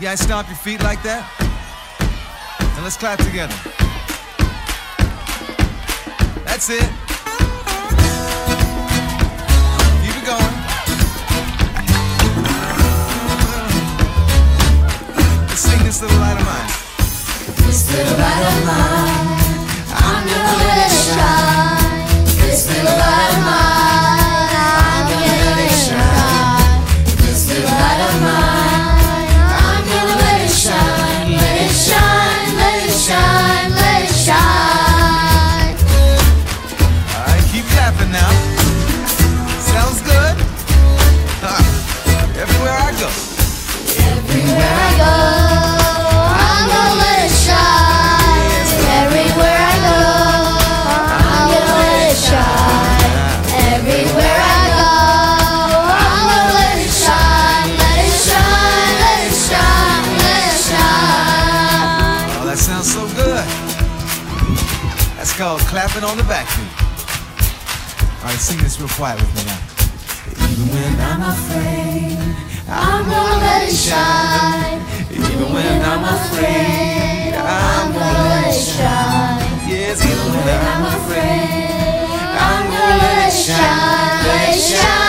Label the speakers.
Speaker 1: You guys stomp your feet like that? And let's clap together. That's it. Keep it going. Let's sing this little light of mine.
Speaker 2: This little light of mine, called clapping on the vacuum.
Speaker 1: All right, sing this real quiet with me now. Even
Speaker 2: when I'm afraid, I'm gonna let it shine. Even when I'm afraid, I'm gonna let it shine.
Speaker 1: Yes, even when I'm afraid,
Speaker 2: I'm gonna let it shine.
Speaker 1: Let it shine.